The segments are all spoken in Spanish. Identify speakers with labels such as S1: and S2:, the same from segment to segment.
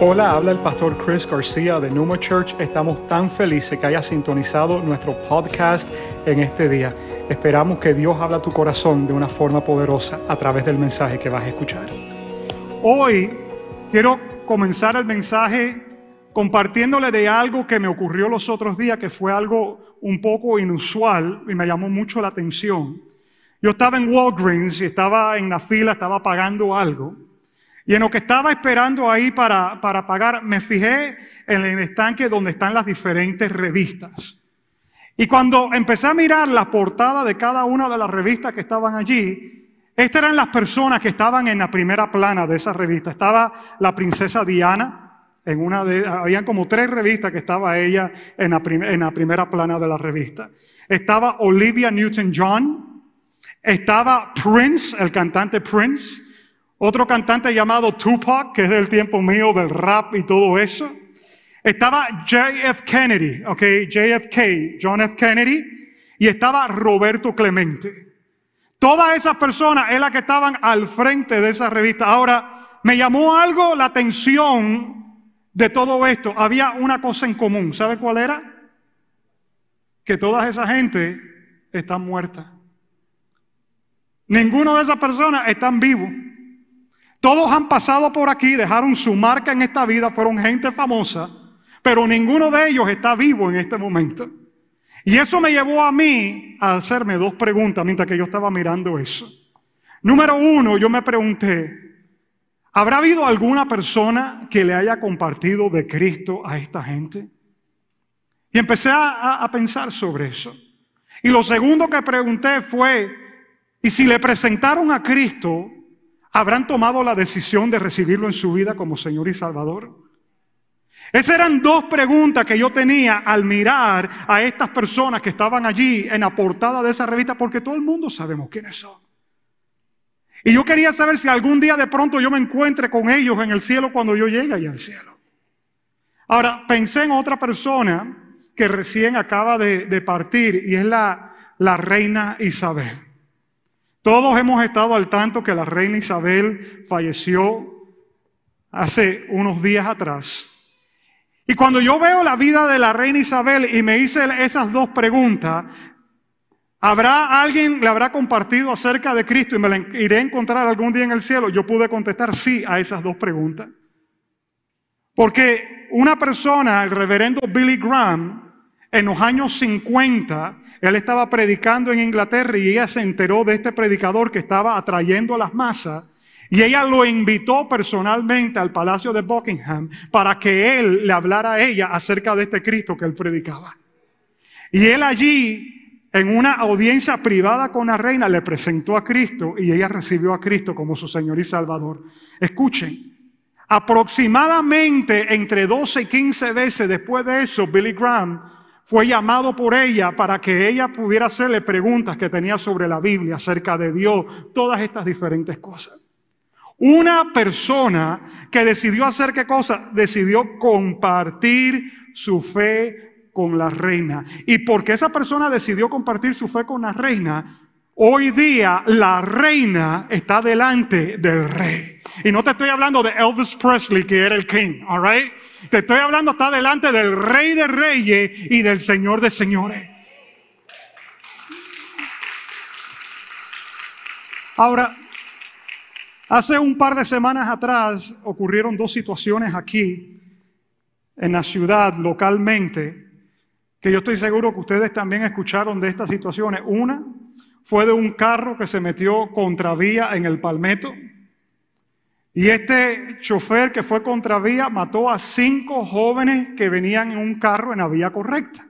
S1: Hola, habla el pastor Chris García de Numa Church. Estamos tan felices que hayas sintonizado nuestro podcast en este día. Esperamos que Dios habla tu corazón de una forma poderosa a través del mensaje que vas a escuchar. Hoy quiero comenzar el mensaje compartiéndole de algo que me ocurrió los otros días, que fue algo un poco inusual y me llamó mucho la atención. Yo estaba en Walgreens y estaba en la fila, estaba pagando algo. Y en lo que estaba esperando ahí para, para pagar, me fijé en el estanque donde están las diferentes revistas. Y cuando empecé a mirar la portada de cada una de las revistas que estaban allí, estas eran las personas que estaban en la primera plana de esa revista. Estaba la princesa Diana, en una de, habían como tres revistas que estaba ella en la, en la primera plana de la revista. Estaba Olivia Newton-John, estaba Prince, el cantante Prince, otro cantante llamado Tupac, que es del tiempo mío del rap y todo eso. Estaba JF Kennedy, ok, JFK, John F. Kennedy, y estaba Roberto Clemente. Todas esas personas es las que estaban al frente de esa revista. Ahora, me llamó algo la atención de todo esto. Había una cosa en común. ¿Sabe cuál era? Que toda esa gente está muerta. Ninguno de esas personas están vivos. Todos han pasado por aquí, dejaron su marca en esta vida, fueron gente famosa, pero ninguno de ellos está vivo en este momento. Y eso me llevó a mí a hacerme dos preguntas mientras que yo estaba mirando eso. Número uno, yo me pregunté, ¿habrá habido alguna persona que le haya compartido de Cristo a esta gente? Y empecé a, a pensar sobre eso. Y lo segundo que pregunté fue, ¿y si le presentaron a Cristo, habrán tomado la decisión de recibirlo en su vida como Señor y Salvador? Esas eran dos preguntas que yo tenía al mirar a estas personas que estaban allí en la portada de esa revista, porque todo el mundo sabemos quiénes son. Y yo quería saber si algún día de pronto yo me encuentre con ellos en el cielo cuando yo llegue allá al cielo. Ahora, pensé en otra persona que recién acaba de, partir y es la reina Isabel. Todos hemos estado al tanto que la reina Isabel falleció hace unos días atrás. Y cuando yo veo la vida de la reina Isabel y me hice esas dos preguntas, ¿habrá alguien le habrá compartido acerca de Cristo y me la iré a encontrar algún día en el cielo? Yo pude contestar sí a esas dos preguntas. Porque una persona, el reverendo Billy Graham, en los años 50, él estaba predicando en Inglaterra y ella se enteró de este predicador que estaba atrayendo a las masas y ella lo invitó personalmente al palacio de Buckingham para que él le hablara a ella acerca de este Cristo que él predicaba. Y él allí, en una audiencia privada con la reina, le presentó a Cristo y ella recibió a Cristo como su Señor y Salvador. Escuchen, aproximadamente entre 12 y 15 veces después de eso, Billy Graham fue llamado por ella para que ella pudiera hacerle preguntas que tenía sobre la Biblia, acerca de Dios, todas estas diferentes cosas. Una persona que decidió hacer qué cosa? Decidió compartir su fe con la reina. Y porque esa persona decidió compartir su fe con la reina, hoy día la reina está delante del rey. Y no te estoy hablando de Elvis Presley, que era el king, all right? Te estoy hablando, está delante del rey de reyes y del señor de señores. Ahora, Hace un par de semanas atrás ocurrieron dos situaciones aquí en la ciudad localmente que yo estoy seguro que ustedes también escucharon de estas situaciones. Una fue de un carro que se metió contravía en el Palmetto. Y este chofer que fue contravía mató a cinco jóvenes que venían en un carro en la vía correcta.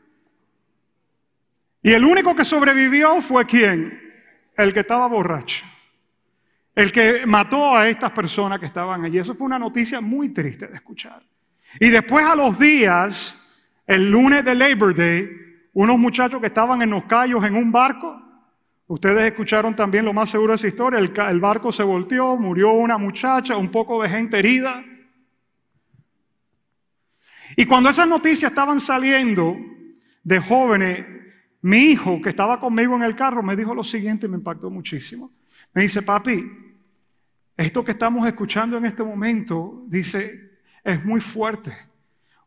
S1: Y el único que sobrevivió fue quién? El que estaba borracho el que mató a estas personas que estaban allí. Eso fue una noticia muy triste de escuchar. Y después a los días, el lunes de Labor Day, unos muchachos que estaban en los callos en un barco, ustedes escucharon también lo más seguro de esa historia, el, barco se volteó, murió una muchacha, un poco de gente herida. Y cuando esas noticias estaban saliendo de jóvenes, mi hijo que estaba conmigo en el carro me dijo lo siguiente y me impactó muchísimo. Me dice, papi, esto que estamos escuchando en este momento, dice, es muy fuerte.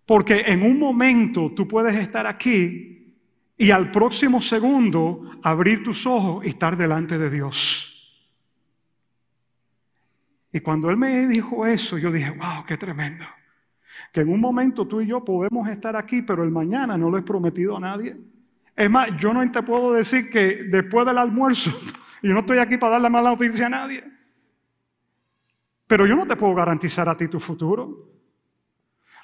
S1: Porque en un momento tú puedes estar aquí y al próximo segundo abrir tus ojos y estar delante de Dios. Y cuando él me dijo eso, yo dije, wow, qué tremendo. Que en un momento tú y yo podemos estar aquí, pero el mañana no lo he prometido a nadie. Es más, yo no te puedo decir que después del almuerzo, yo no estoy aquí para dar la mala noticia a nadie. Pero yo no te puedo garantizar a ti tu futuro.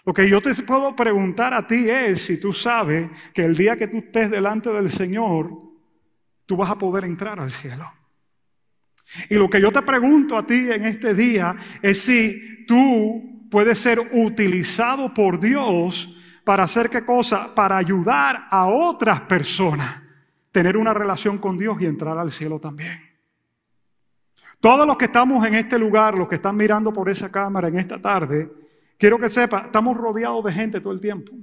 S1: Lo que yo te puedo preguntar a ti es si tú sabes que el día que tú estés delante del Señor, tú vas a poder entrar al cielo. Y lo que yo te pregunto a ti en este día es si tú puedes ser utilizado por Dios para hacer qué cosa? Para ayudar a otras personas tener una relación con Dios y entrar al cielo también. Todos los que estamos en este lugar, los que están mirando por esa cámara en esta tarde, quiero que sepa, estamos rodeados de gente todo el tiempo.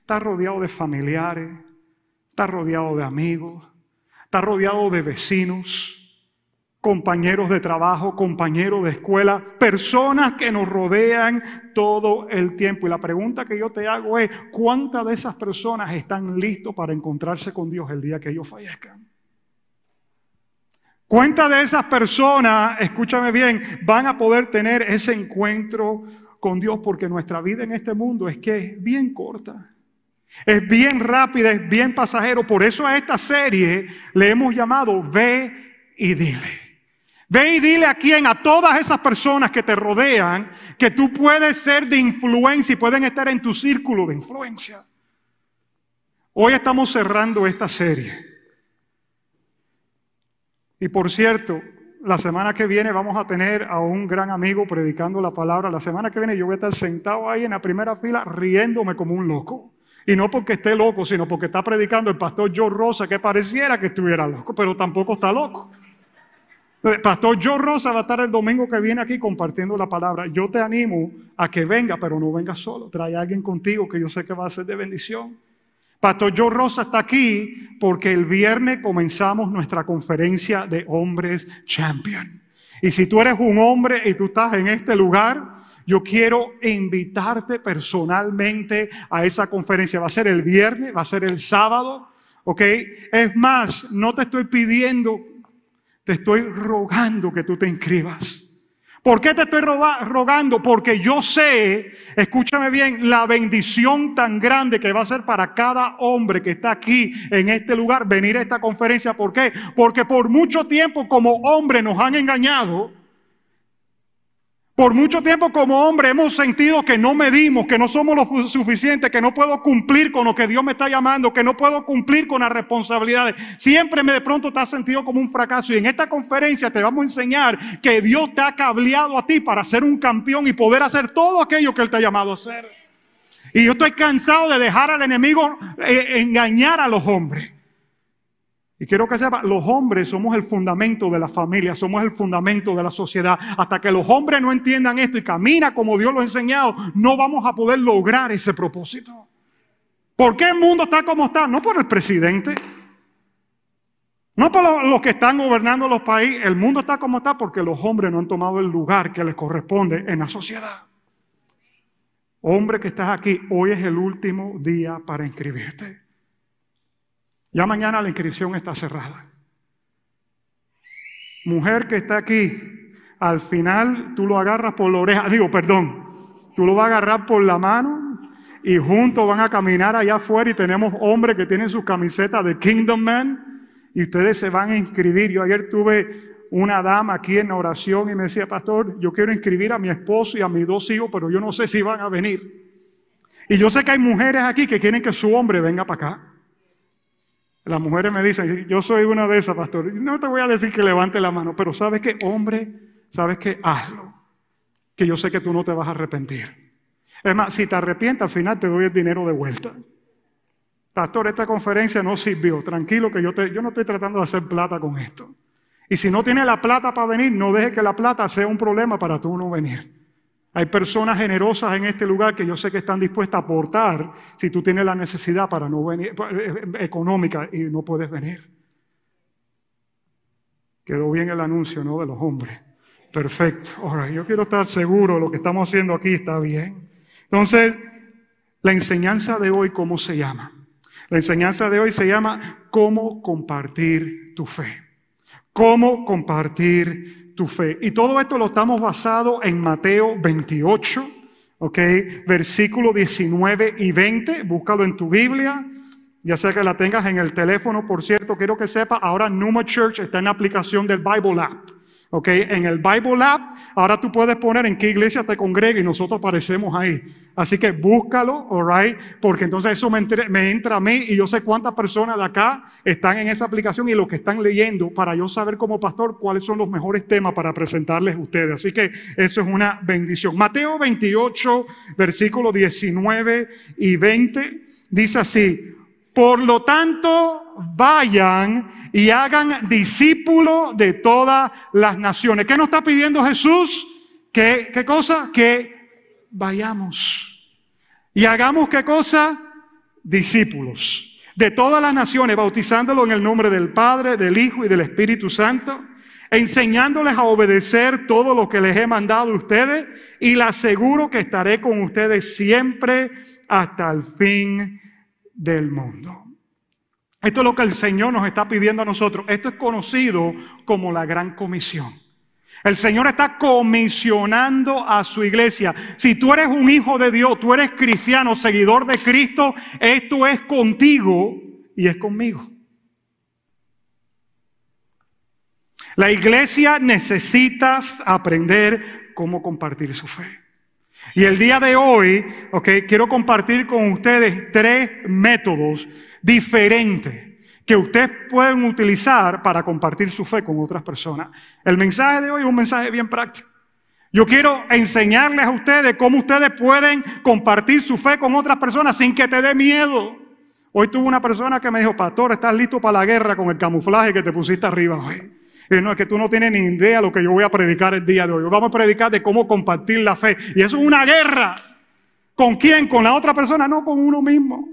S1: Estás rodeado de familiares, estás rodeado de amigos, estás rodeado de vecinos, compañeros de trabajo, compañeros de escuela, personas que nos rodean todo el tiempo. Y la pregunta que yo te hago es, ¿cuántas de esas personas están listos para encontrarse con Dios el día que ellos fallezcan? ¿Cuántas de esas personas, escúchame bien, van a poder tener ese encuentro con Dios? Porque nuestra vida en este mundo es que es bien corta. Es bien rápida, es bien pasajero. Por eso a esta serie le hemos llamado Ve y dile. Ve y dile a quién, a todas esas personas que te rodean, que tú puedes ser de influencia y pueden estar en tu círculo de influencia. Hoy estamos cerrando esta serie. Y por cierto, la semana que viene vamos a tener a un gran amigo predicando la palabra. La semana que viene yo voy a estar sentado ahí en la primera fila riéndome como un loco. Y no porque esté loco, sino porque está predicando el pastor Joe Rosa, que pareciera que estuviera loco, pero tampoco está loco. Pastor Joe Rosa va a estar el domingo que viene aquí compartiendo la palabra. Yo te animo a que venga, pero no venga solo. Trae a alguien contigo que yo sé que va a ser de bendición. Pastor Joe Rosa está aquí porque el viernes comenzamos nuestra conferencia de hombres champion. Y si tú eres un hombre y tú estás en este lugar, yo quiero invitarte personalmente a esa conferencia. Va a ser el viernes, va a ser el sábado, ¿ok? Es más, no te estoy pidiendo te estoy rogando que tú te inscribas. ¿Por qué te estoy rogando? Porque yo sé, escúchame bien, la bendición tan grande que va a ser para cada hombre que está aquí en este lugar venir a esta conferencia. ¿Por qué? Porque por mucho tiempo como hombre nos han engañado por mucho tiempo como hombre hemos sentido que no medimos, que no somos lo suficiente, que no puedo cumplir con lo que Dios me está llamando, que no puedo cumplir con las responsabilidades. Siempre me de pronto te has sentido como un fracaso y en esta conferencia te vamos a enseñar que Dios te ha cableado a ti para ser un campeón y poder hacer todo aquello que Él te ha llamado a hacer. Y yo estoy cansado de dejar al enemigo eh, engañar a los hombres. Y quiero que sepa, los hombres somos el fundamento de la familia, somos el fundamento de la sociedad. Hasta que los hombres no entiendan esto y camina como Dios lo ha enseñado, no vamos a poder lograr ese propósito. ¿Por qué el mundo está como está? No por el presidente, no por los que están gobernando los países. El mundo está como está porque los hombres no han tomado el lugar que les corresponde en la sociedad. Hombre que estás aquí, hoy es el último día para inscribirte. Ya mañana la inscripción está cerrada. Mujer que está aquí, al final tú lo agarras por la oreja, digo, perdón, tú lo vas a agarrar por la mano y juntos van a caminar allá afuera y tenemos hombres que tienen sus camisetas de Kingdom Man y ustedes se van a inscribir. Yo ayer tuve una dama aquí en oración y me decía, pastor, yo quiero inscribir a mi esposo y a mis dos hijos, pero yo no sé si van a venir. Y yo sé que hay mujeres aquí que quieren que su hombre venga para acá. Las mujeres me dicen, yo soy una de esas, pastor. No te voy a decir que levante la mano, pero sabes que, hombre, sabes que hazlo. Que yo sé que tú no te vas a arrepentir. Es más, si te arrepientes, al final te doy el dinero de vuelta. Pastor, esta conferencia no sirvió. Tranquilo que yo, te, yo no estoy tratando de hacer plata con esto. Y si no tienes la plata para venir, no dejes que la plata sea un problema para tú no venir. Hay personas generosas en este lugar que yo sé que están dispuestas a aportar si tú tienes la necesidad para no venir, eh, económica y no puedes venir. Quedó bien el anuncio, ¿no? De los hombres. Perfecto. Ahora, yo quiero estar seguro, lo que estamos haciendo aquí está bien. Entonces, la enseñanza de hoy, ¿cómo se llama? La enseñanza de hoy se llama cómo compartir tu fe. Cómo compartir fe. Y todo esto lo estamos basado en Mateo 28, ¿ok? Versículo 19 y 20. Búscalo en tu Biblia. Ya sea que la tengas en el teléfono, por cierto, quiero que sepa, ahora Numa Church está en la aplicación del Bible App. ¿Ok? En el Bible App, ahora tú puedes poner en qué iglesia te congrega y nosotros aparecemos ahí. Así que búscalo, alright, porque entonces eso me, me, entra a mí y yo sé cuántas personas de acá están en esa aplicación y lo que están leyendo para yo saber como pastor cuáles son los mejores temas para presentarles a ustedes. Así que eso es una bendición. Mateo 28, versículos 19 y 20, dice así, por lo tanto, vayan y hagan discípulos de todas las naciones. ¿Qué nos está pidiendo Jesús? ¿Qué, qué cosa? Que vayamos. Y hagamos qué cosa? Discípulos de todas las naciones, bautizándolo en el nombre del Padre, del Hijo y del Espíritu Santo, enseñándoles a obedecer todo lo que les he mandado a ustedes y les aseguro que estaré con ustedes siempre hasta el fin del mundo. Esto es lo que el Señor nos está pidiendo a nosotros. Esto es conocido como la gran comisión. El Señor está comisionando a su iglesia. Si tú eres un hijo de Dios, tú eres cristiano, seguidor de Cristo, esto es contigo y es conmigo. La iglesia necesita aprender cómo compartir su fe. Y el día de hoy, quiero compartir con ustedes tres métodos diferentes que ustedes pueden utilizar para compartir su fe con otras personas. El mensaje de hoy es un mensaje bien práctico. Yo quiero enseñarles a ustedes cómo ustedes pueden compartir su fe con otras personas sin que te dé miedo. Hoy tuve una persona que me dijo, pastor, ¿estás listo para la guerra con el camuflaje que te pusiste arriba hoy? No, es que tú no tienes ni idea de lo que yo voy a predicar el día de hoy. Vamos a predicar de cómo compartir la fe. Y eso es una guerra. ¿Con quién? ¿Con la otra persona? No, con uno mismo.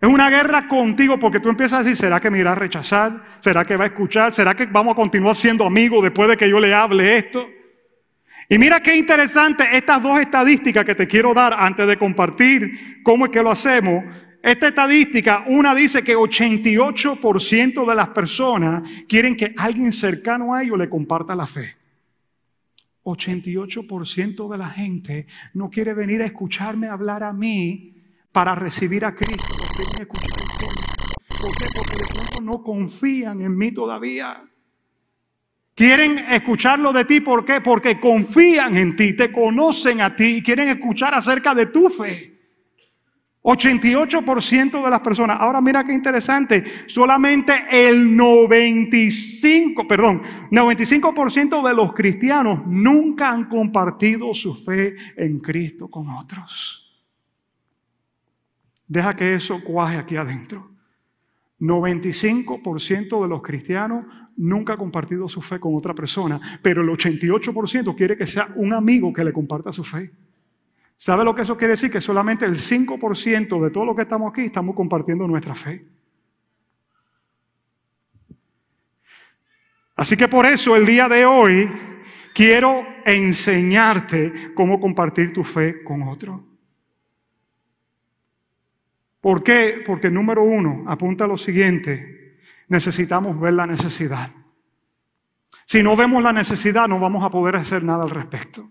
S1: Es una guerra contigo porque tú empiezas a decir, ¿será que me irá a rechazar? ¿Será que va a escuchar? ¿Será que vamos a continuar siendo amigos después de que yo le hable esto? Y mira qué interesante estas dos estadísticas que te quiero dar antes de compartir cómo es que lo hacemos. Esta estadística, una dice que 88% de las personas quieren que alguien cercano a ellos le comparta la fe. 88% de la gente no quiere venir a escucharme hablar a mí para recibir a Cristo. ¿Por qué? Porque de pronto no confían en mí todavía. Quieren escucharlo de ti, ¿por qué? Porque confían en ti, te conocen a ti y quieren escuchar acerca de tu fe. 88% de las personas. Ahora mira qué interesante, solamente el 95, perdón, 95% de los cristianos nunca han compartido su fe en Cristo con otros. Deja que eso cuaje aquí adentro. 95% de los cristianos nunca ha compartido su fe con otra persona, pero el 88% quiere que sea un amigo que le comparta su fe. ¿Sabe lo que eso quiere decir? Que solamente el 5% de todo lo que estamos aquí estamos compartiendo nuestra fe. Así que por eso el día de hoy quiero enseñarte cómo compartir tu fe con otro. ¿Por qué? Porque número uno, apunta lo siguiente, necesitamos ver la necesidad. Si no vemos la necesidad, no vamos a poder hacer nada al respecto.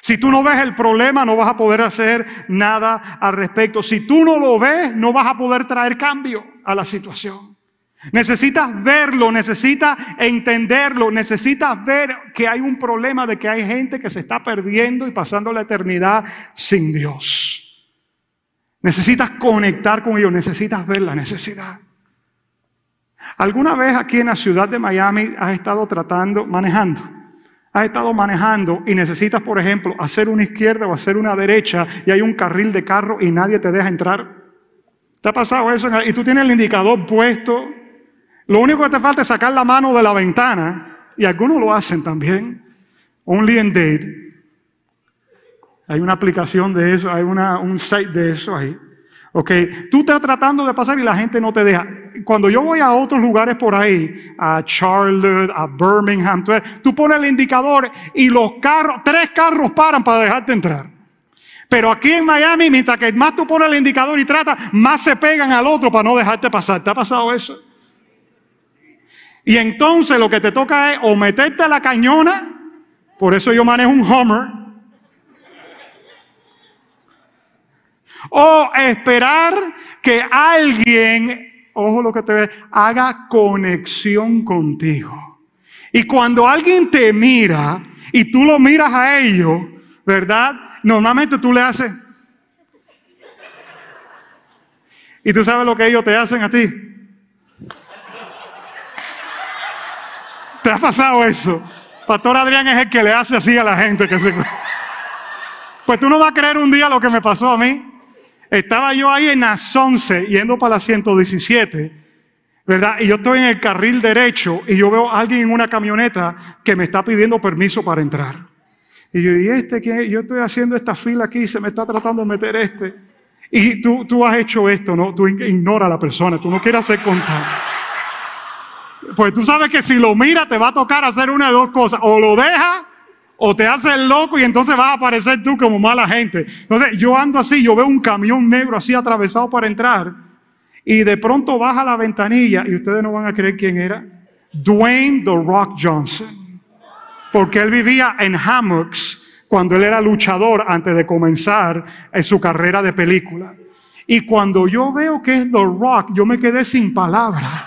S1: Si tú no ves el problema, no vas a poder hacer nada al respecto. Si tú no lo ves, no vas a poder traer cambio a la situación. Necesitas verlo, necesitas entenderlo, necesitas ver que hay un problema de que hay gente que se está perdiendo y pasando la eternidad sin Dios. Necesitas conectar con ellos, necesitas ver la necesidad. ¿Alguna vez aquí en la ciudad de Miami has estado tratando, manejando? Has estado manejando y necesitas, por ejemplo, hacer una izquierda o hacer una derecha y hay un carril de carro y nadie te deja entrar. ¿Te ha pasado eso? Y tú tienes el indicador puesto. Lo único que te falta es sacar la mano de la ventana y algunos lo hacen también. Only in date. Hay una aplicación de eso, hay un site de eso ahí. Ok, tú estás tratando de pasar y la gente no te deja. Cuando yo voy a otros lugares por ahí, a Charlotte, a Birmingham, tú, pones el indicador y los carros, tres carros paran para dejarte entrar. Pero aquí en Miami, mientras que más tú pones el indicador y tratas, más se pegan al otro para no dejarte pasar. ¿Te ha pasado eso? Y entonces lo que te toca es o meterte a la cañona, por eso yo manejo un Hummer, o esperar que alguien, ojo lo que te ve, haga conexión contigo. Y cuando alguien te mira y tú lo miras a ellos, ¿verdad? Normalmente tú le haces. Y tú sabes lo que ellos te hacen a ti. ¿Te ha pasado eso? Pastor Adrián es el que le hace así a la gente que se... Pues tú no vas a creer un día lo que me pasó a mí. Estaba yo ahí en las 11 yendo para la 117, ¿verdad? Y yo estoy en el carril derecho y yo veo a alguien en una camioneta que me está pidiendo permiso para entrar. Y yo dije, este que yo estoy haciendo esta fila aquí, se me está tratando de meter este. Y tú, tú has hecho esto, ¿no? Tú ignora a la persona, tú no quieres hacer contacto. Pues tú sabes que si lo mira te va a tocar hacer una de dos cosas. O lo deja o te hace el loco y entonces vas a aparecer tú como mala gente. Entonces yo ando así, yo veo un camión negro así atravesado para entrar y de pronto baja la ventanilla y ustedes no van a creer quién era. Dwayne The Rock Johnson. Porque él vivía en hammocks cuando él era luchador antes de comenzar en su carrera de película. Y cuando yo veo que es The Rock, yo me quedé sin palabras.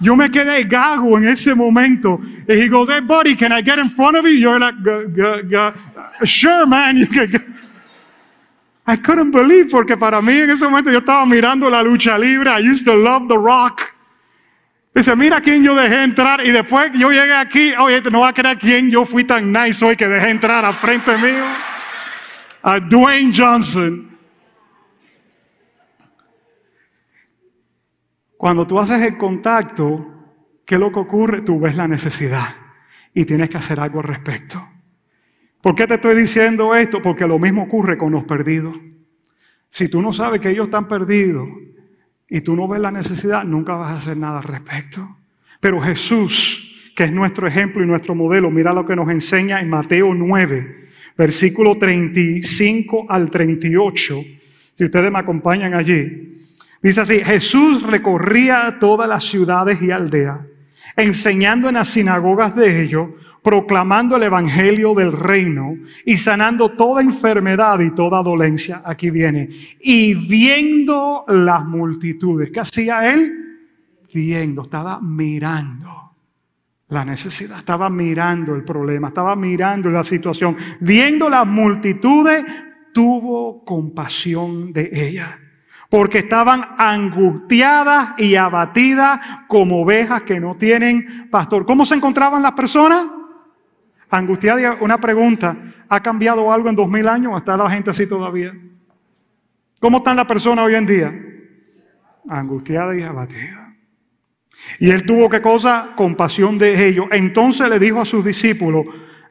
S1: Yo me quedé gago en ese momento. Y he goes, hey buddy, can I get in front of you? You're like, sure man. You can I couldn't believe porque para mí en ese momento yo estaba mirando la lucha libre. I used to love The Rock. Dice, mira quién yo dejé entrar. Y después yo llegué aquí, oye, no va a creer quién yo fui tan nice hoy que dejé entrar al frente mío. A Dwayne Johnson. Cuando tú haces el contacto, ¿qué es lo que ocurre? Tú ves la necesidad y tienes que hacer algo al respecto. ¿Por qué te estoy diciendo esto? Porque lo mismo ocurre con los perdidos. Si tú no sabes que ellos están perdidos y tú no ves la necesidad, nunca vas a hacer nada al respecto. Pero Jesús, que es nuestro ejemplo y nuestro modelo, mira lo que nos enseña en Mateo 9, versículo 35 al 38. Si ustedes me acompañan allí. Dice así, Jesús recorría todas las ciudades y aldeas, enseñando en las sinagogas de ellos, proclamando el evangelio del reino y sanando toda enfermedad y toda dolencia. Aquí viene. Y viendo las multitudes. ¿Qué hacía él? Viendo, estaba mirando la necesidad, estaba mirando el problema, estaba mirando la situación. Viendo las multitudes, tuvo compasión de ellas porque estaban angustiadas y abatidas como ovejas que no tienen pastor. ¿Cómo se encontraban las personas? Angustiadas. Una pregunta, ¿ha cambiado algo en dos mil años o está la gente así todavía? ¿Cómo están las personas hoy en día? Angustiadas y abatidas. Y él tuvo que cosa? Compasión de ellos. Entonces le dijo a sus discípulos,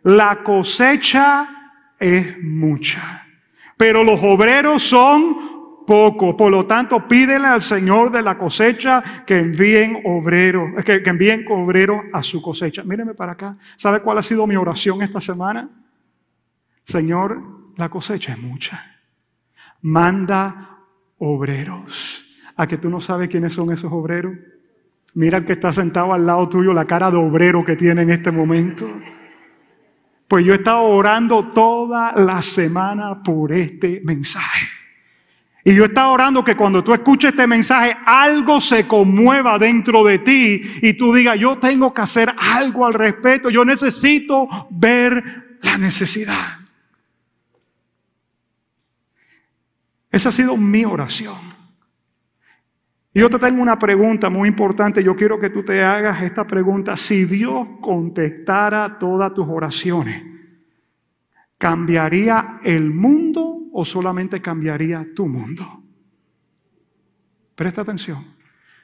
S1: la cosecha es mucha, pero los obreros son poco. Por lo tanto, pídele al Señor de la cosecha que envíen obreros, que, envíen obreros a su cosecha. Míreme para acá. ¿Sabe cuál ha sido mi oración esta semana? Señor, la cosecha es mucha. Manda obreros. A que tú no sabes quiénes son esos obreros. Mira el que está sentado al lado tuyo, la cara de obrero que tiene en este momento. Pues yo he estado orando toda la semana por este mensaje. Y yo estaba orando que cuando tú escuches este mensaje, algo se conmueva dentro de ti y tú digas, yo tengo que hacer algo al respecto, yo necesito ver la necesidad. Esa ha sido mi oración. Y yo te tengo una pregunta muy importante, yo quiero que tú te hagas esta pregunta. Si Dios contestara todas tus oraciones, ¿cambiaría el mundo o solamente cambiaría tu mundo? Presta atención.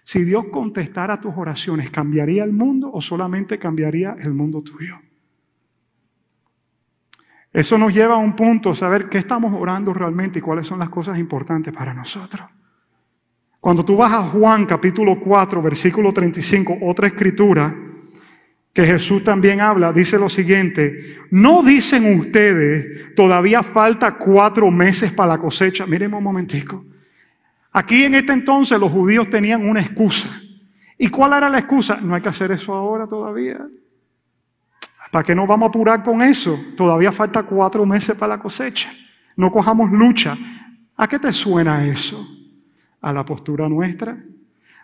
S1: Si Dios contestara tus oraciones, ¿cambiaría el mundo o solamente cambiaría el mundo tuyo? Eso nos lleva a un punto, saber qué estamos orando realmente y cuáles son las cosas importantes para nosotros. Cuando tú vas a Juan capítulo 4, versículo 35, otra escritura, que Jesús también habla, dice lo siguiente, no dicen ustedes, todavía falta cuatro meses para la cosecha. Miren un momentico. Aquí en este entonces los judíos tenían una excusa. ¿Y cuál era la excusa? No hay que hacer eso ahora todavía. ¿Para qué nos vamos a apurar con eso? Todavía falta cuatro meses para la cosecha. No cojamos lucha. ¿A qué te suena eso? ¿A la postura nuestra?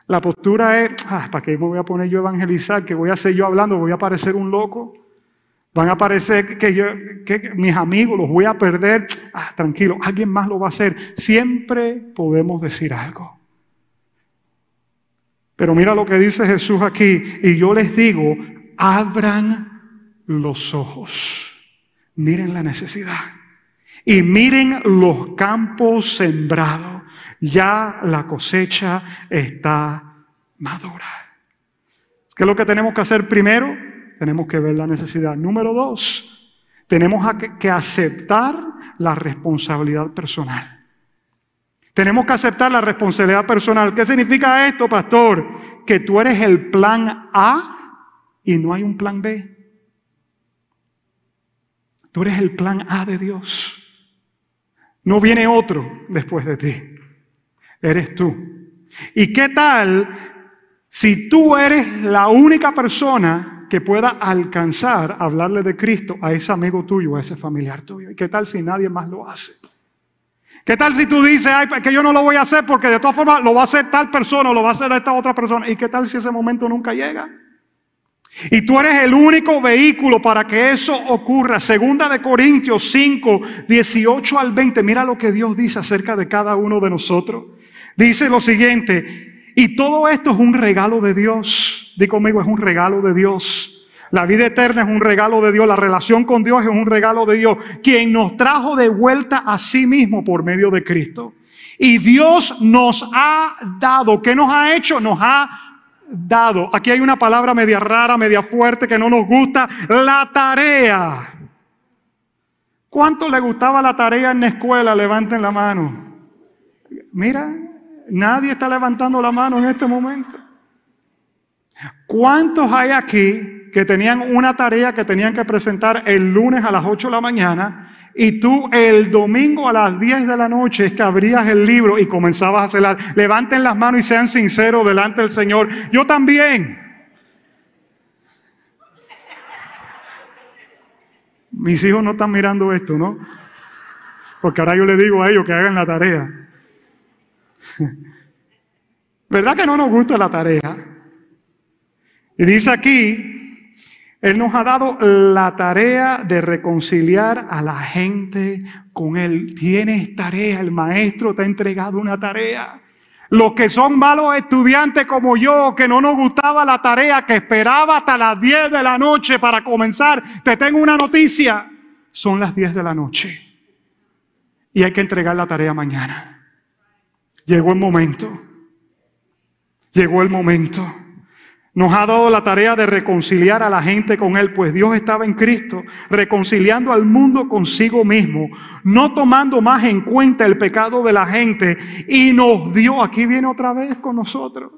S1: La postura es, ah, ¿para qué me voy a poner yo a evangelizar? ¿Qué voy a hacer yo hablando? ¿Voy a parecer un loco? Van a parecer que, yo, que mis amigos los voy a perder. Ah, tranquilo, alguien más lo va a hacer. Siempre podemos decir algo. Pero mira lo que dice Jesús aquí. Y yo les digo, abran los ojos. Miren la necesidad. Y miren los campos sembrados ya la cosecha está madura. ¿Qué es lo que tenemos que hacer primero? Tenemos que ver la necesidad. Número dos, tenemos que aceptar la responsabilidad personal. Tenemos que aceptar la responsabilidad personal. ¿Qué significa esto, pastor? Que tú eres el plan A y no hay un plan B. Tú eres el plan A de Dios. No viene otro después de ti eres tú. ¿Y qué tal si tú eres la única persona que pueda alcanzar a hablarle de Cristo a ese amigo tuyo, a ese familiar tuyo? ¿Y qué tal si nadie más lo hace? ¿Qué tal si tú dices, ay, que yo no lo voy a hacer porque de todas formas lo va a hacer tal persona o lo va a hacer esta otra persona? ¿Y qué tal si ese momento nunca llega? Y tú eres el único vehículo para que eso ocurra. Segunda de Corintios 5, 18 al 20. Mira lo que Dios dice acerca de cada uno de nosotros. Dice lo siguiente, y todo esto es un regalo de Dios. Di conmigo, es un regalo de Dios. La vida eterna es un regalo de Dios, la relación con Dios es un regalo de Dios, quien nos trajo de vuelta a sí mismo por medio de Cristo. Y Dios nos ha dado, ¿qué nos ha hecho? Nos ha dado. Aquí hay una palabra media rara, media fuerte que no nos gusta, la tarea. ¿Cuánto le gustaba la tarea en la escuela? Levanten la mano. Mira, Nadie está levantando la mano en este momento. ¿Cuántos hay aquí que tenían una tarea que tenían que presentar el lunes a las 8 de la mañana y tú el domingo a las 10 de la noche es que abrías el libro y comenzabas a hacerla? Levanten las manos y sean sinceros delante del Señor. Yo también. Mis hijos no están mirando esto, ¿no? Porque ahora yo le digo a ellos que hagan la tarea. ¿Verdad que no nos gusta la tarea? Y dice aquí, Él nos ha dado la tarea de reconciliar a la gente con Él. Tienes tarea, el maestro te ha entregado una tarea. Los que son malos estudiantes como yo, que no nos gustaba la tarea, que esperaba hasta las 10 de la noche para comenzar, te tengo una noticia. Son las 10 de la noche. Y hay que entregar la tarea mañana. Llegó el momento. Llegó el momento. Nos ha dado la tarea de reconciliar a la gente con Él, pues Dios estaba en Cristo, reconciliando al mundo consigo mismo, no tomando más en cuenta el pecado de la gente, y nos dio, aquí viene otra vez con nosotros.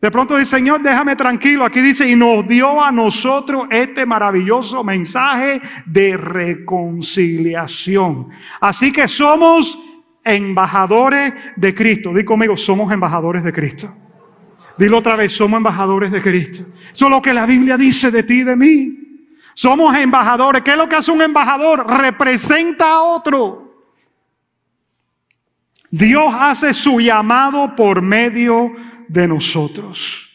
S1: De pronto dice, Señor, déjame tranquilo. Aquí dice, y nos dio a nosotros este maravilloso mensaje de reconciliación. Así que somos embajadores de Cristo. Di conmigo, somos embajadores de Cristo. Dilo otra vez, somos embajadores de Cristo. Eso es lo que la Biblia dice de ti y de mí. Somos embajadores. ¿Qué es lo que hace un embajador? Representa a otro. Dios hace su llamado por medio de nosotros.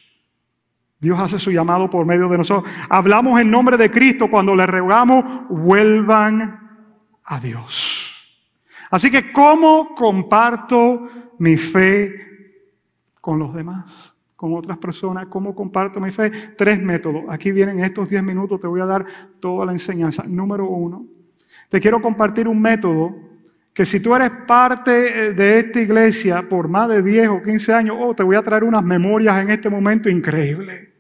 S1: Dios hace su llamado por medio de nosotros. Hablamos en nombre de Cristo cuando le rogamos, vuelvan a Dios. Así que, ¿cómo comparto mi fe con los demás? Con otras personas, ¿cómo comparto mi fe? Tres métodos. Aquí vienen estos diez minutos, te voy a dar toda la enseñanza. Número uno, te quiero compartir un método que si tú eres parte eh, de esta iglesia por más de 10 o 15 años, oh, te voy a traer unas memorias en este momento increíbles.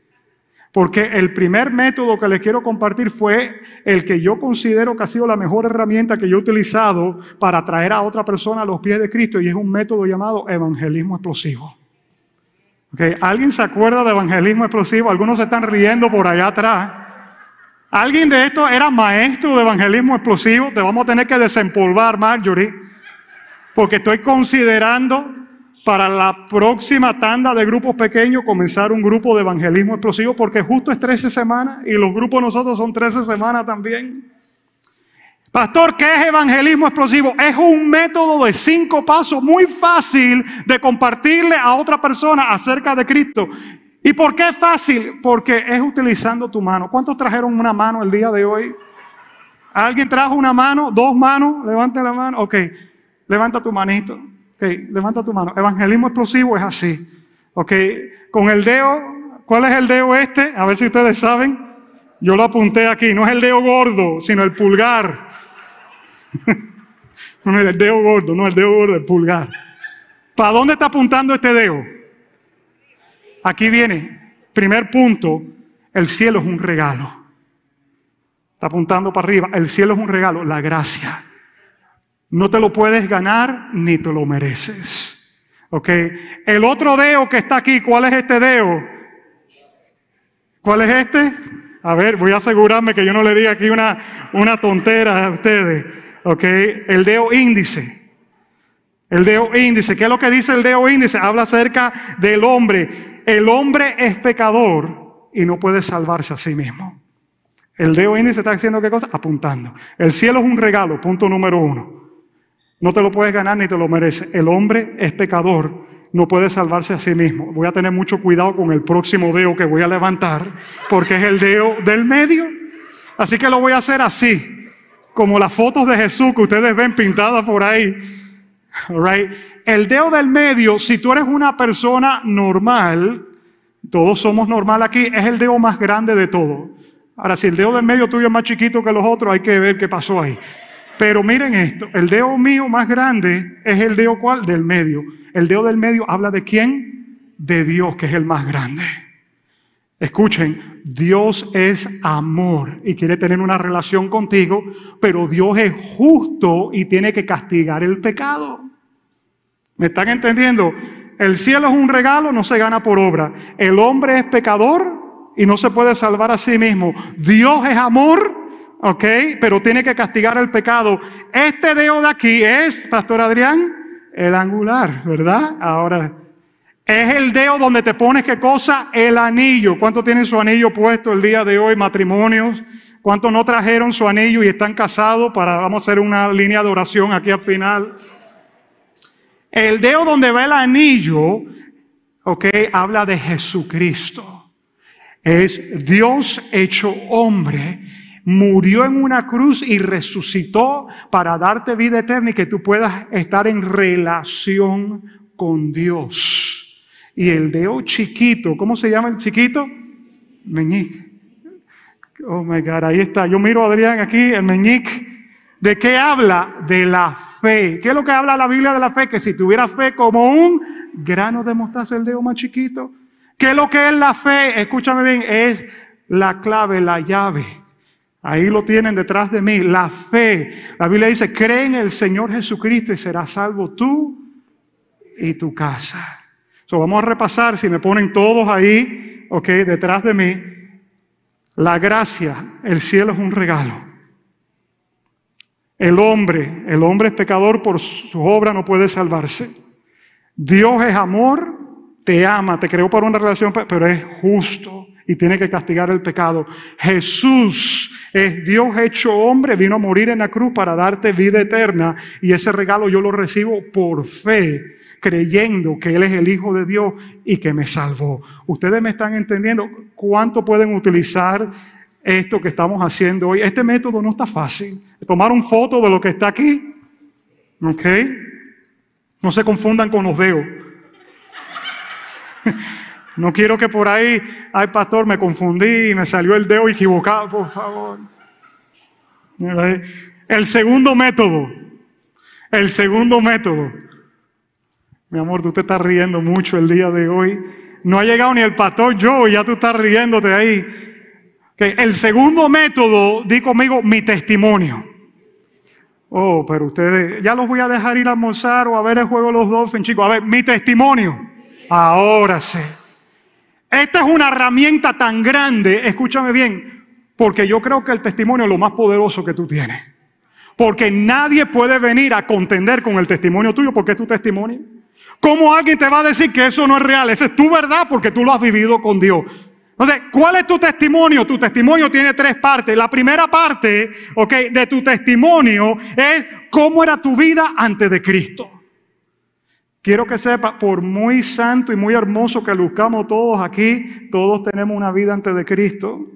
S1: Porque el primer método que les quiero compartir fue el que yo considero que ha sido la mejor herramienta que yo he utilizado para traer a otra persona a los pies de Cristo y es un método llamado evangelismo explosivo. ¿Alguien se acuerda de evangelismo explosivo? Algunos se están riendo por allá atrás. Alguien de esto era maestro de evangelismo explosivo. Te vamos a tener que desempolvar, Marjorie, porque estoy considerando para la próxima tanda de grupos pequeños comenzar un grupo de evangelismo explosivo, porque justo es 13 semanas y los grupos nosotros son 13 semanas también. Pastor, ¿qué es evangelismo explosivo? Es un método de cinco pasos muy fácil de compartirle a otra persona acerca de Cristo. ¿Y por qué es fácil? Porque es utilizando tu mano. ¿Cuántos trajeron una mano el día de hoy? ¿Alguien trajo una mano? ¿Dos manos? Levante la mano. Ok, levanta tu manito. Ok, levanta tu mano. Evangelismo explosivo es así. Ok, con el dedo, ¿cuál es el dedo este? A ver si ustedes saben. Yo lo apunté aquí. No es el dedo gordo, sino el pulgar. no es el dedo gordo, no el dedo gordo, el pulgar. ¿Para dónde está apuntando este dedo? Aquí viene, primer punto, el cielo es un regalo. Está apuntando para arriba, el cielo es un regalo, la gracia. No te lo puedes ganar ni te lo mereces. ¿Ok? El otro dedo que está aquí, ¿cuál es este dedo? ¿Cuál es este? A ver, voy a asegurarme que yo no le diga aquí una, una tontera a ustedes. ¿Ok? El dedo índice. El dedo índice. ¿Qué es lo que dice el dedo índice? Habla acerca del hombre el hombre es pecador y no puede salvarse a sí mismo. El dedo índice está haciendo qué cosa? Apuntando. El cielo es un regalo, punto número uno. No te lo puedes ganar ni te lo mereces. El hombre es pecador, no puede salvarse a sí mismo. Voy a tener mucho cuidado con el próximo dedo que voy a levantar, porque es el dedo del medio. Así que lo voy a hacer así, como las fotos de Jesús que ustedes ven pintadas por ahí. Right? el dedo del medio, si tú eres una persona normal, todos somos normal aquí, es el dedo más grande de todo. Ahora, si el dedo del medio tuyo es más chiquito que los otros, hay que ver qué pasó ahí. Pero miren esto, el dedo mío más grande es el dedo cuál? Del medio. El dedo del medio habla de quién? De Dios, que es el más grande. Escuchen, Dios es amor y quiere tener una relación contigo, pero Dios es justo y tiene que castigar el pecado. ¿Me están entendiendo? El cielo es un regalo, no se gana por obra. El hombre es pecador y no se puede salvar a sí mismo. Dios es amor, ¿ok? Pero tiene que castigar el pecado. Este dedo de aquí es, Pastor Adrián, el angular, ¿verdad? Ahora, es el dedo donde te pones qué cosa? El anillo. ¿Cuántos tienen su anillo puesto el día de hoy, matrimonios? ¿Cuántos no trajeron su anillo y están casados para, vamos a hacer una línea de oración aquí al final? El dedo donde va el anillo, ok, habla de Jesucristo. Es Dios hecho hombre, murió en una cruz y resucitó para darte vida eterna y que tú puedas estar en relación con Dios. Y el dedo chiquito, ¿cómo se llama el chiquito? Meñique. Oh my God, ahí está. Yo miro a Adrián aquí, el meñique. ¿De qué habla? De la fe. ¿Qué es lo que habla la Biblia de la fe? Que si tuviera fe como un grano de mostaza, el dedo más chiquito. ¿Qué es lo que es la fe? Escúchame bien, es la clave, la llave. Ahí lo tienen detrás de mí, la fe. La Biblia dice, cree en el Señor Jesucristo y serás salvo tú y tu casa. So, vamos a repasar, si me ponen todos ahí, ok, detrás de mí. La gracia, el cielo es un regalo. El hombre, el hombre es pecador por su obra, no puede salvarse. Dios es amor, te ama, te creó para una relación, pero es justo y tiene que castigar el pecado. Jesús es Dios hecho hombre, vino a morir en la cruz para darte vida eterna y ese regalo yo lo recibo por fe, creyendo que Él es el Hijo de Dios y que me salvó. Ustedes me están entendiendo cuánto pueden utilizar esto que estamos haciendo hoy. Este método no está fácil. Tomar un foto de lo que está aquí. ¿Ok? No se confundan con los dedos. No quiero que por ahí, ay pastor, me confundí y me salió el dedo equivocado, por favor. El segundo método, el segundo método. Mi amor, tú te estás riendo mucho el día de hoy. No ha llegado ni el pastor yo y ya tú estás riéndote ahí. El segundo método, di conmigo, mi testimonio. Oh, pero ustedes, ya los voy a dejar ir a almorzar o a ver el juego de los Dolphins, chicos. A ver, mi testimonio. Ahora sí. Esta es una herramienta tan grande, escúchame bien, Porque yo creo que el testimonio es lo más poderoso que tú tienes. Porque nadie puede venir a contender con el testimonio tuyo porque es tu testimonio. ¿Cómo alguien te va a decir que eso no es real? Esa es tu verdad porque tú lo has vivido con Dios. Entonces, ¿cuál es tu testimonio? Tu testimonio tiene tres partes. La primera parte, ok, de tu testimonio es cómo era tu vida antes de Cristo. Quiero que sepa, por muy santo y muy hermoso que luzcamos todos aquí, todos tenemos una vida antes de Cristo.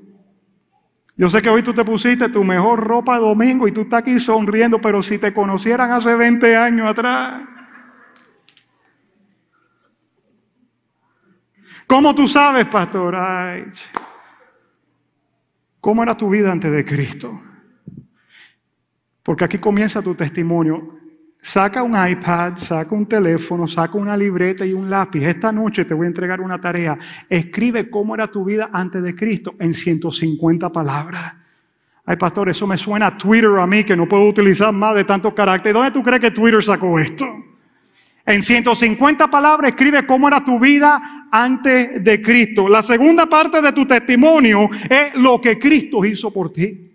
S1: Yo sé que hoy tú te pusiste tu mejor ropa domingo y tú estás aquí sonriendo, pero si te conocieran hace 20 años atrás, ¿Cómo tú sabes, pastor? ¿Cómo era tu vida antes de Cristo? Porque aquí comienza tu testimonio. Saca un iPad, saca un teléfono, saca una libreta y un lápiz. Esta noche te voy a entregar una tarea. Escribe cómo era tu vida antes de Cristo en 150 palabras. Ay, pastor, eso me suena a Twitter a mí, que no puedo utilizar más de tantos caracteres. ¿Dónde tú crees que Twitter sacó esto? En 150 palabras escribe cómo era tu vida antes de Cristo. La segunda parte de tu testimonio es lo que Cristo hizo por ti.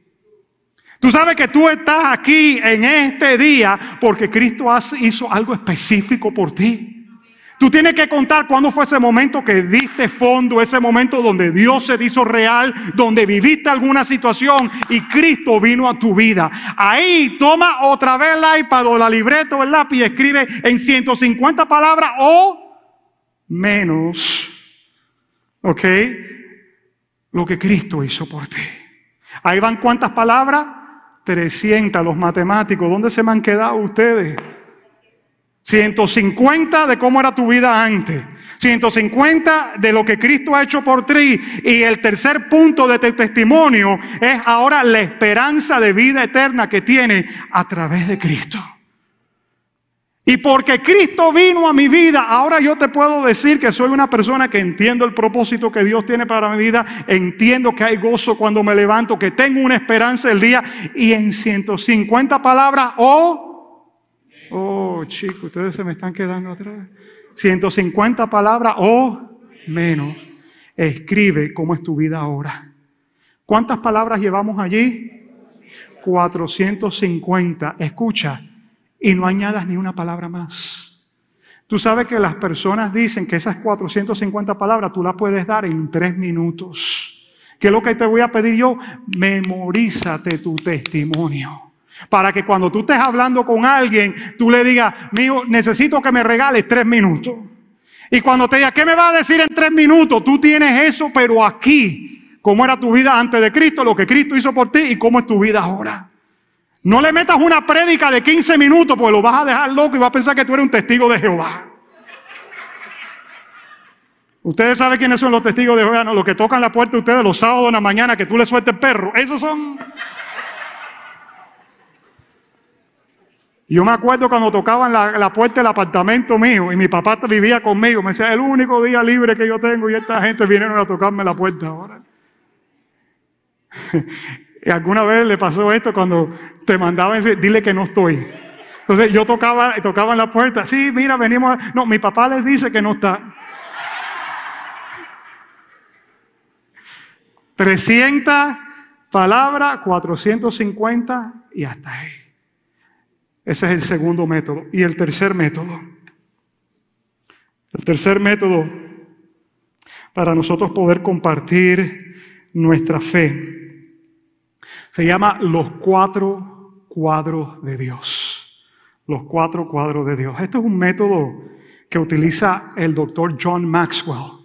S1: Tú sabes que tú estás aquí en este día porque Cristo hizo algo específico por ti. Tú tienes que contar cuándo fue ese momento que diste fondo, ese momento donde Dios se hizo real, donde viviste alguna situación y Cristo vino a tu vida. Ahí toma otra vez el iPad o la libreta o el lápiz y escribe en 150 palabras o menos, ¿ok? Lo que Cristo hizo por ti. Ahí van cuántas palabras? 300 los matemáticos. ¿Dónde se me han quedado ustedes? 150 de cómo era tu vida antes. 150 de lo que Cristo ha hecho por ti. Y el tercer punto de tu testimonio es ahora la esperanza de vida eterna que tiene a través de Cristo. Y porque Cristo vino a mi vida, ahora yo te puedo decir que soy una persona que entiendo el propósito que Dios tiene para mi vida, entiendo que hay gozo cuando me levanto, que tengo una esperanza el día y en 150 palabras, oh, Oh, chicos, ustedes se me están quedando atrás. 150 palabras o menos. Escribe cómo es tu vida ahora. ¿Cuántas palabras llevamos allí? 450. Escucha, y no añadas ni una palabra más. Tú sabes que las personas dicen que esas 450 palabras tú las puedes dar en tres minutos. ¿Qué es lo que te voy a pedir yo? Memorízate tu testimonio. Para que cuando tú estés hablando con alguien, tú le digas, mío, necesito que me regales tres minutos. Y cuando te diga, ¿qué me va a decir en tres minutos? Tú tienes eso, pero aquí, cómo era tu vida antes de Cristo, lo que Cristo hizo por ti y cómo es tu vida ahora. No le metas una prédica de 15 minutos, porque lo vas a dejar loco y va a pensar que tú eres un testigo de Jehová. Ustedes saben quiénes son los testigos de Jehová, los que tocan la puerta de ustedes los sábados en la mañana que tú le sueltes perro. Esos son yo me acuerdo cuando tocaban la, puerta del apartamento mío y mi papá vivía conmigo. Me decía, el único día libre que yo tengo y esta gente vinieron a tocarme la puerta ahora. y alguna vez le pasó esto cuando te mandaban decir, dile que no estoy. Entonces yo tocaba, tocaba en la puerta, sí, mira, venimos. No, mi papá les dice que no está. 300 palabras, 450 y hasta ahí. Ese es el segundo método. Y el tercer método. El tercer método para nosotros poder compartir nuestra fe se llama los cuatro cuadros de Dios. Los cuatro cuadros de Dios. Este es un método que utiliza el doctor John Maxwell.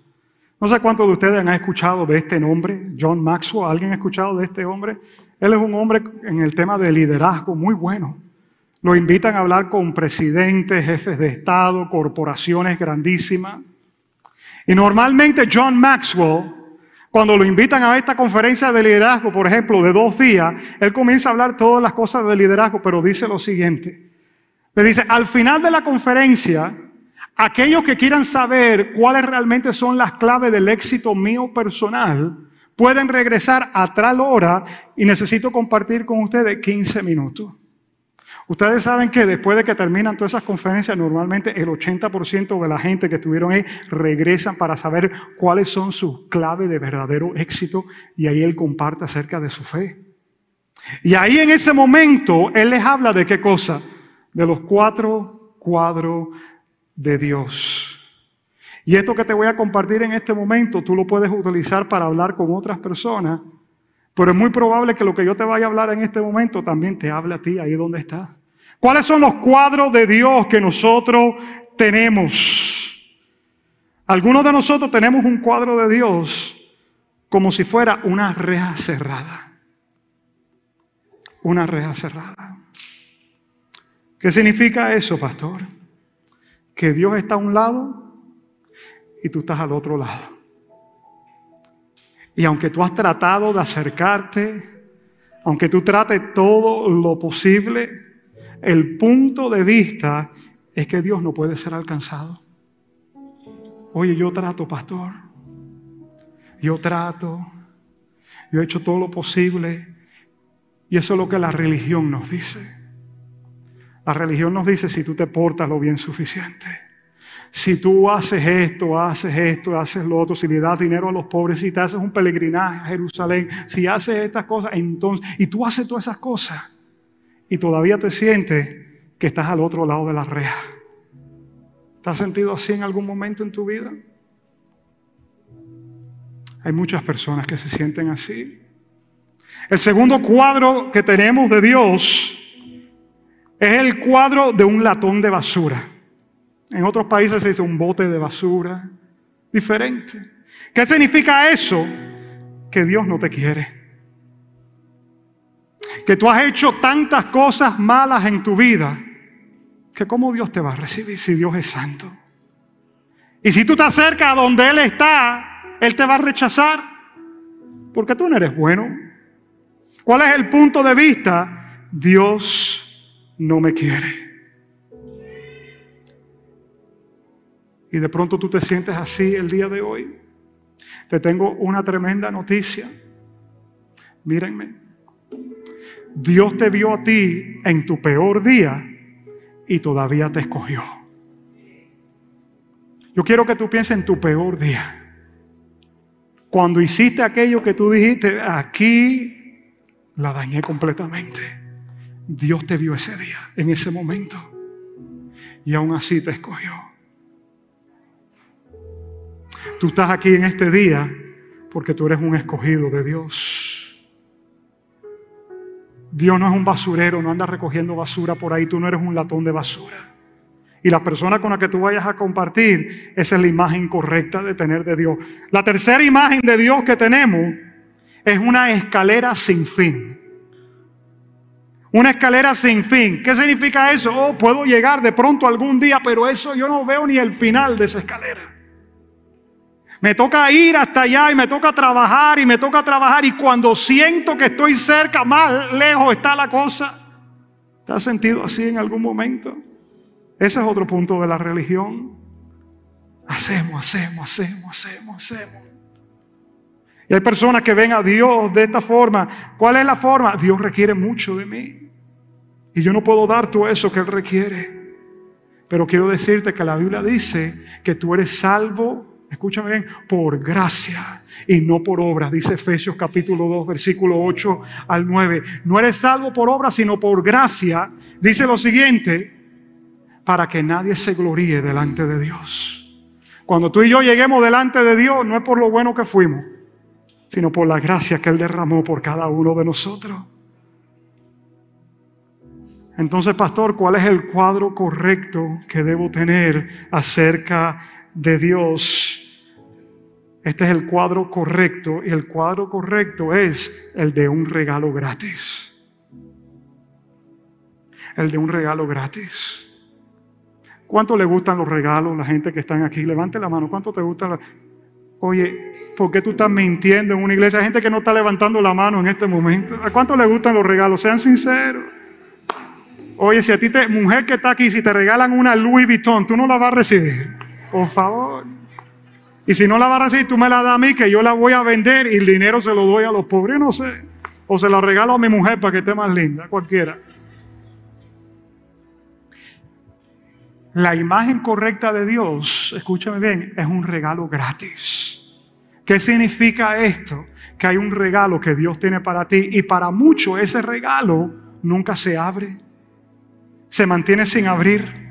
S1: No sé cuántos de ustedes han escuchado de este nombre, John Maxwell. ¿Alguien ha escuchado de este hombre? Él es un hombre en el tema de liderazgo muy bueno. Lo invitan a hablar con presidentes, jefes de Estado, corporaciones grandísimas. Y normalmente John Maxwell, cuando lo invitan a esta conferencia de liderazgo, por ejemplo, de dos días, él comienza a hablar todas las cosas de liderazgo, pero dice lo siguiente. Le dice, al final de la conferencia, aquellos que quieran saber cuáles realmente son las claves del éxito mío personal, pueden regresar a tal hora y necesito compartir con ustedes 15 minutos. Ustedes saben que después de que terminan todas esas conferencias, normalmente el 80% de la gente que estuvieron ahí regresan para saber cuáles son sus claves de verdadero éxito y ahí él comparte acerca de su fe. Y ahí en ese momento él les habla de qué cosa? De los cuatro cuadros de Dios. Y esto que te voy a compartir en este momento, tú lo puedes utilizar para hablar con otras personas, pero es muy probable que lo que yo te vaya a hablar en este momento también te hable a ti ahí donde estás. ¿Cuáles son los cuadros de Dios que nosotros tenemos? Algunos de nosotros tenemos un cuadro de Dios como si fuera una reja cerrada. Una reja cerrada. ¿Qué significa eso, pastor? Que Dios está a un lado y tú estás al otro lado. Y aunque tú has tratado de acercarte, aunque tú trates todo lo posible, el punto de vista es que Dios no puede ser alcanzado. Oye, yo trato, pastor. Yo trato. Yo he hecho todo lo posible. Y eso es lo que la religión nos dice. La religión nos dice si tú te portas lo bien suficiente si tú haces esto, haces esto, haces lo otro, si le das dinero a los pobres, si te haces un peregrinaje a Jerusalén, si haces estas cosas, entonces, y tú haces todas esas cosas, y todavía te sientes que estás al otro lado de la reja. ¿Te has sentido así en algún momento en tu vida? Hay muchas personas que se sienten así. El segundo cuadro que tenemos de Dios es el cuadro de un latón de basura. En otros países se dice un bote de basura. Diferente. ¿Qué significa eso? Que Dios no te quiere. Que tú has hecho tantas cosas malas en tu vida que cómo Dios te va a recibir si Dios es santo. Y si tú te acercas a donde Él está, Él te va a rechazar porque tú no eres bueno. ¿Cuál es el punto de vista? Dios no me quiere. y de pronto tú te sientes así el día de hoy, te tengo una tremenda noticia. Mírenme, Dios te vio a ti en tu peor día y todavía te escogió. Yo quiero que tú pienses en tu peor día. Cuando hiciste aquello que tú dijiste, aquí la dañé completamente. Dios te vio ese día, en ese momento. Y aún así te escogió. Tú estás aquí en este día porque tú eres un escogido de Dios. Dios no es un basurero, no anda recogiendo basura por ahí, tú no eres un latón de basura. Y la persona con la que tú vayas a compartir, esa es la imagen correcta de tener de Dios. La tercera imagen de Dios que tenemos es una escalera sin fin. Una escalera sin fin. ¿Qué significa eso? Oh, puedo llegar de pronto algún día, pero eso yo no veo ni el final de esa escalera. Me toca ir hasta allá y me toca trabajar y me toca trabajar y cuando siento que estoy cerca, más lejos está la cosa. ¿Te has sentido así en algún momento? Ese es otro punto de la religión. Hacemos, hacemos, hacemos, hacemos, hacemos. Y hay personas que ven a Dios de esta forma. ¿Cuál es la forma? Dios requiere mucho de mí. Y yo no puedo dar todo eso que Él requiere. Pero quiero decirte que la Biblia dice que tú eres salvo escúchame bien, por gracia y no por obras, dice Efesios capítulo 2, versículo 8 al 9. No eres salvo por obras, sino por gracia. Dice lo siguiente, para que nadie se gloríe delante de Dios. Cuando tú y yo lleguemos delante de Dios, no es por lo bueno que fuimos, sino por la gracia que Él derramó por cada uno de nosotros. Entonces, pastor, ¿cuál es el cuadro correcto que debo tener acerca de Dios. Este es el cuadro correcto y el cuadro correcto es el de un regalo gratis. El de un regalo gratis. ¿Cuánto le gustan los regalos? La gente que están aquí, levante la mano. ¿Cuánto te gusta? Oye, ¿por qué tú estás mintiendo en una iglesia? Hay gente que no está levantando la mano en este momento. ¿A cuánto le gustan los regalos? Sean sinceros. Oye, si a ti, te, mujer que está aquí, si te regalan una Louis Vuitton, tú no la vas a recibir. Por favor. Y si no la vas a recibir, tú me la das a mí, que yo la voy a vender y el dinero se lo doy a los pobres, no sé. O se la regalo a mi mujer para que esté más linda, cualquiera. La imagen correcta de Dios, escúchame bien, es un regalo gratis. ¿Qué significa esto? Que hay un regalo que Dios tiene para ti y para muchos ese regalo nunca se abre. Se mantiene sin abrir.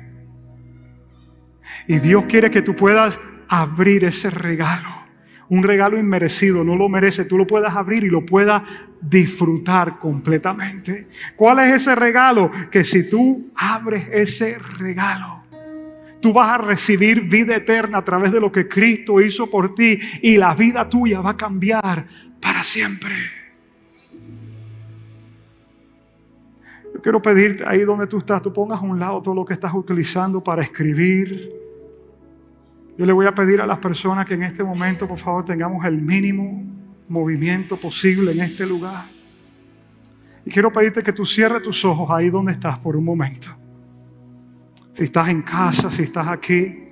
S1: Y Dios quiere que tú puedas abrir ese regalo. Un regalo inmerecido, no lo merece, tú lo puedas abrir y lo puedas disfrutar completamente. ¿Cuál es ese regalo? Que si tú abres ese regalo, Tú vas a recibir vida eterna a través de lo que Cristo hizo por ti y la vida tuya va a cambiar para siempre. Yo quiero pedirte ahí donde tú estás, tú pongas a un lado todo lo que estás utilizando para escribir. Yo le voy a pedir a las personas que en este momento, por favor, tengamos el mínimo movimiento posible en este lugar. Y quiero pedirte que tú cierres tus ojos ahí donde estás por un momento si estás en casa, si estás aquí.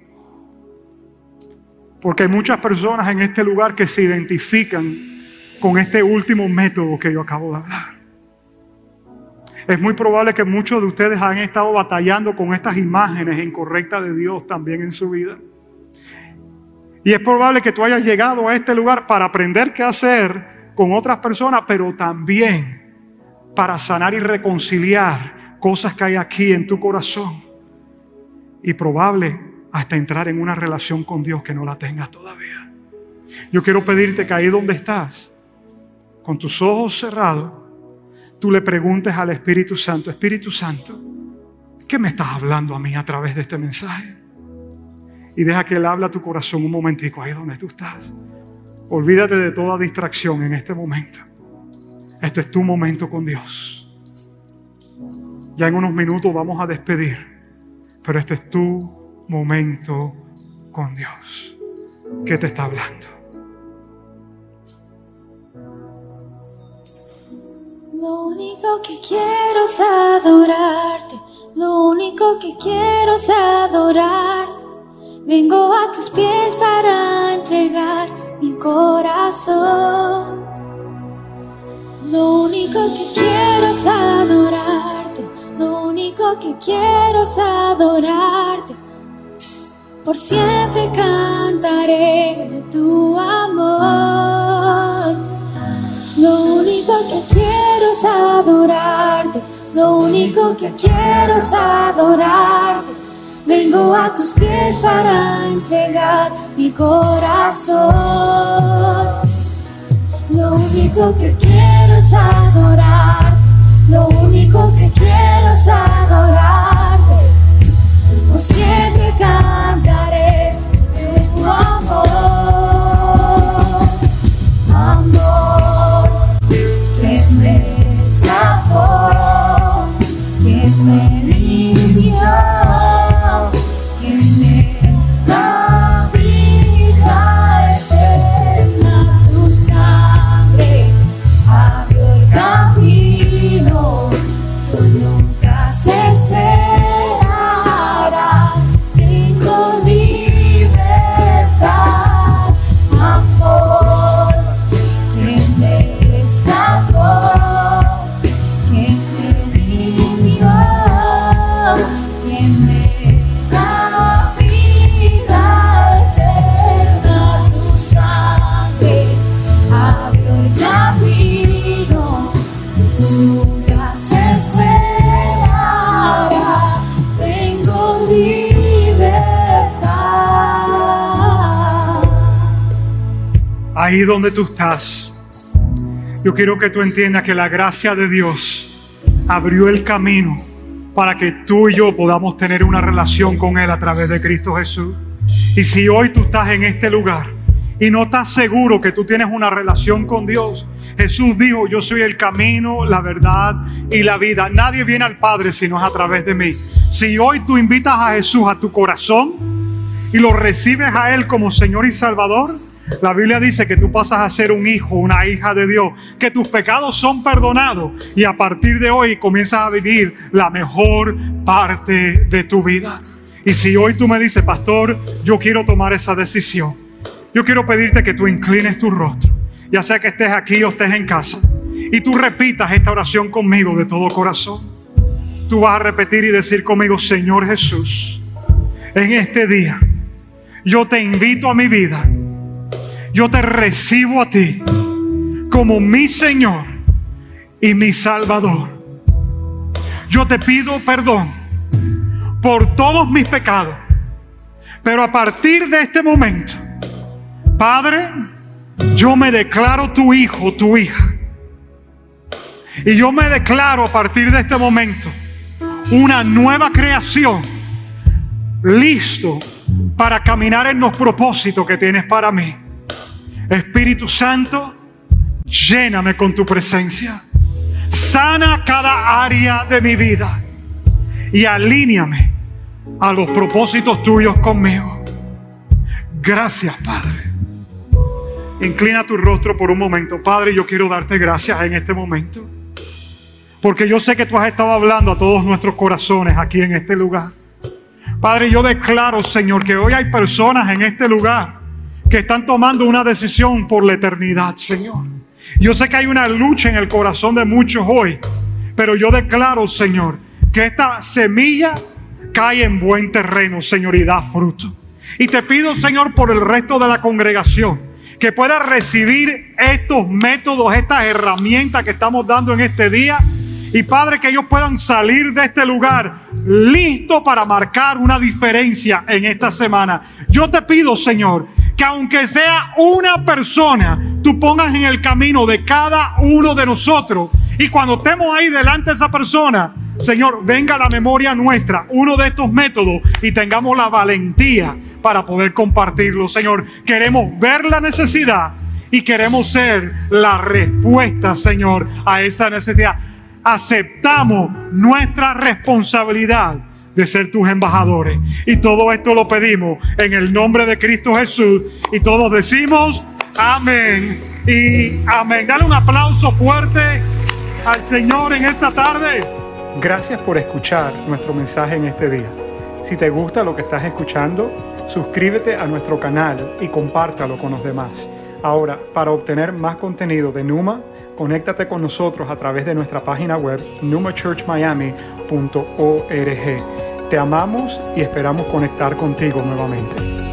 S1: Porque hay muchas personas en este lugar que se identifican con este último método que yo acabo de hablar. Es muy probable que muchos de ustedes han estado batallando con estas imágenes incorrectas de Dios también en su vida. Y es probable que tú hayas llegado a este lugar para aprender qué hacer con otras personas, pero también para sanar y reconciliar cosas que hay aquí en tu corazón y probable hasta entrar en una relación con Dios que no la tengas todavía. Yo quiero pedirte que ahí donde estás, con tus ojos cerrados, tú le preguntes al Espíritu Santo, Espíritu Santo, ¿qué me estás hablando a mí a través de este mensaje? Y deja que Él hable a tu corazón un momentico ahí donde tú estás. Olvídate de toda distracción en este momento. Este es tu momento con Dios. Ya en unos minutos vamos a despedir. Pero este es tu momento con Dios. ¿Qué te está hablando?
S2: Lo único que quiero es adorarte. Lo único que quiero es adorarte. Vengo a tus pies para entregar mi corazón. Lo único que quiero es adorarte único que quiero es adorarte. Por siempre cantaré de tu amor. Lo único que quiero es adorarte. Lo único que quiero es adorarte. Vengo a tus pies para entregar mi corazón. Lo único que quiero es adorarte. Lo único que quiero es adorarte. Por siempre cantaré
S1: donde tú estás, yo quiero que tú entiendas que la gracia de Dios abrió el camino para que tú y yo podamos tener una relación con Él a través de Cristo Jesús. Y si hoy tú estás en este lugar y no estás seguro que tú tienes una relación con Dios, Jesús dijo, yo soy el camino, la verdad y la vida. Nadie viene al Padre si no es a través de mí. Si hoy tú invitas a Jesús a tu corazón y lo recibes a Él como Señor y Salvador, la Biblia dice que tú pasas a ser un hijo, una hija de Dios, que tus pecados son perdonados y a partir de hoy comienzas a vivir la mejor parte de tu vida. Y si hoy tú me dices, pastor, yo quiero tomar esa decisión, yo quiero pedirte que tú inclines tu rostro, ya sea que estés aquí o estés en casa, y tú repitas esta oración conmigo de todo corazón. Tú vas a repetir y decir conmigo, Señor Jesús, En este día, yo te invito a mi vida. Yo te recibo a ti como mi Señor y mi Salvador. Yo te pido perdón por todos mis pecados. Pero a partir de este momento, Padre, yo me declaro tu hijo, tu hija. Y yo me declaro a partir de este momento una nueva creación, listo para caminar en los propósitos que tienes para mí. Espíritu Santo, lléname con tu presencia. Sana cada área de mi vida y alíñame a los propósitos tuyos conmigo. Gracias, Padre. Inclina tu rostro por un momento. Padre, yo quiero darte gracias en este momento. Porque yo sé que tú has estado hablando a todos nuestros corazones aquí en este lugar. Padre, yo declaro, Señor, que hoy hay personas en este lugar que están tomando una decisión por la eternidad, Señor. Yo sé que hay una lucha en el corazón de muchos hoy, pero yo declaro, Señor, que esta semilla cae en buen terreno, Señor, y da fruto. Y te pido, Señor, por el resto de la congregación, que pueda recibir estos métodos, estas herramientas que estamos dando en este día. Y Padre, que ellos puedan salir de este lugar listo para marcar una diferencia en esta semana. Yo te pido, Señor, que aunque sea una persona, tú pongas en el camino de cada uno de nosotros. Y cuando estemos ahí delante de esa persona, Señor, venga la memoria nuestra uno de estos métodos y tengamos la valentía para poder compartirlo. Señor, queremos ver la necesidad y queremos ser la respuesta, Señor, a esa necesidad. Aceptamos nuestra responsabilidad de ser tus embajadores. Y todo esto lo pedimos en el nombre de Cristo Jesús. Y todos decimos amén y amén. Dale un aplauso fuerte al Señor en esta tarde. Gracias por escuchar nuestro mensaje en este día. Si te gusta lo que estás escuchando, suscríbete a nuestro canal y compártalo con los demás. Ahora, para obtener más contenido de Numa, conéctate con nosotros a través de nuestra página web numachurchmiami.org. Te amamos y esperamos conectar contigo nuevamente.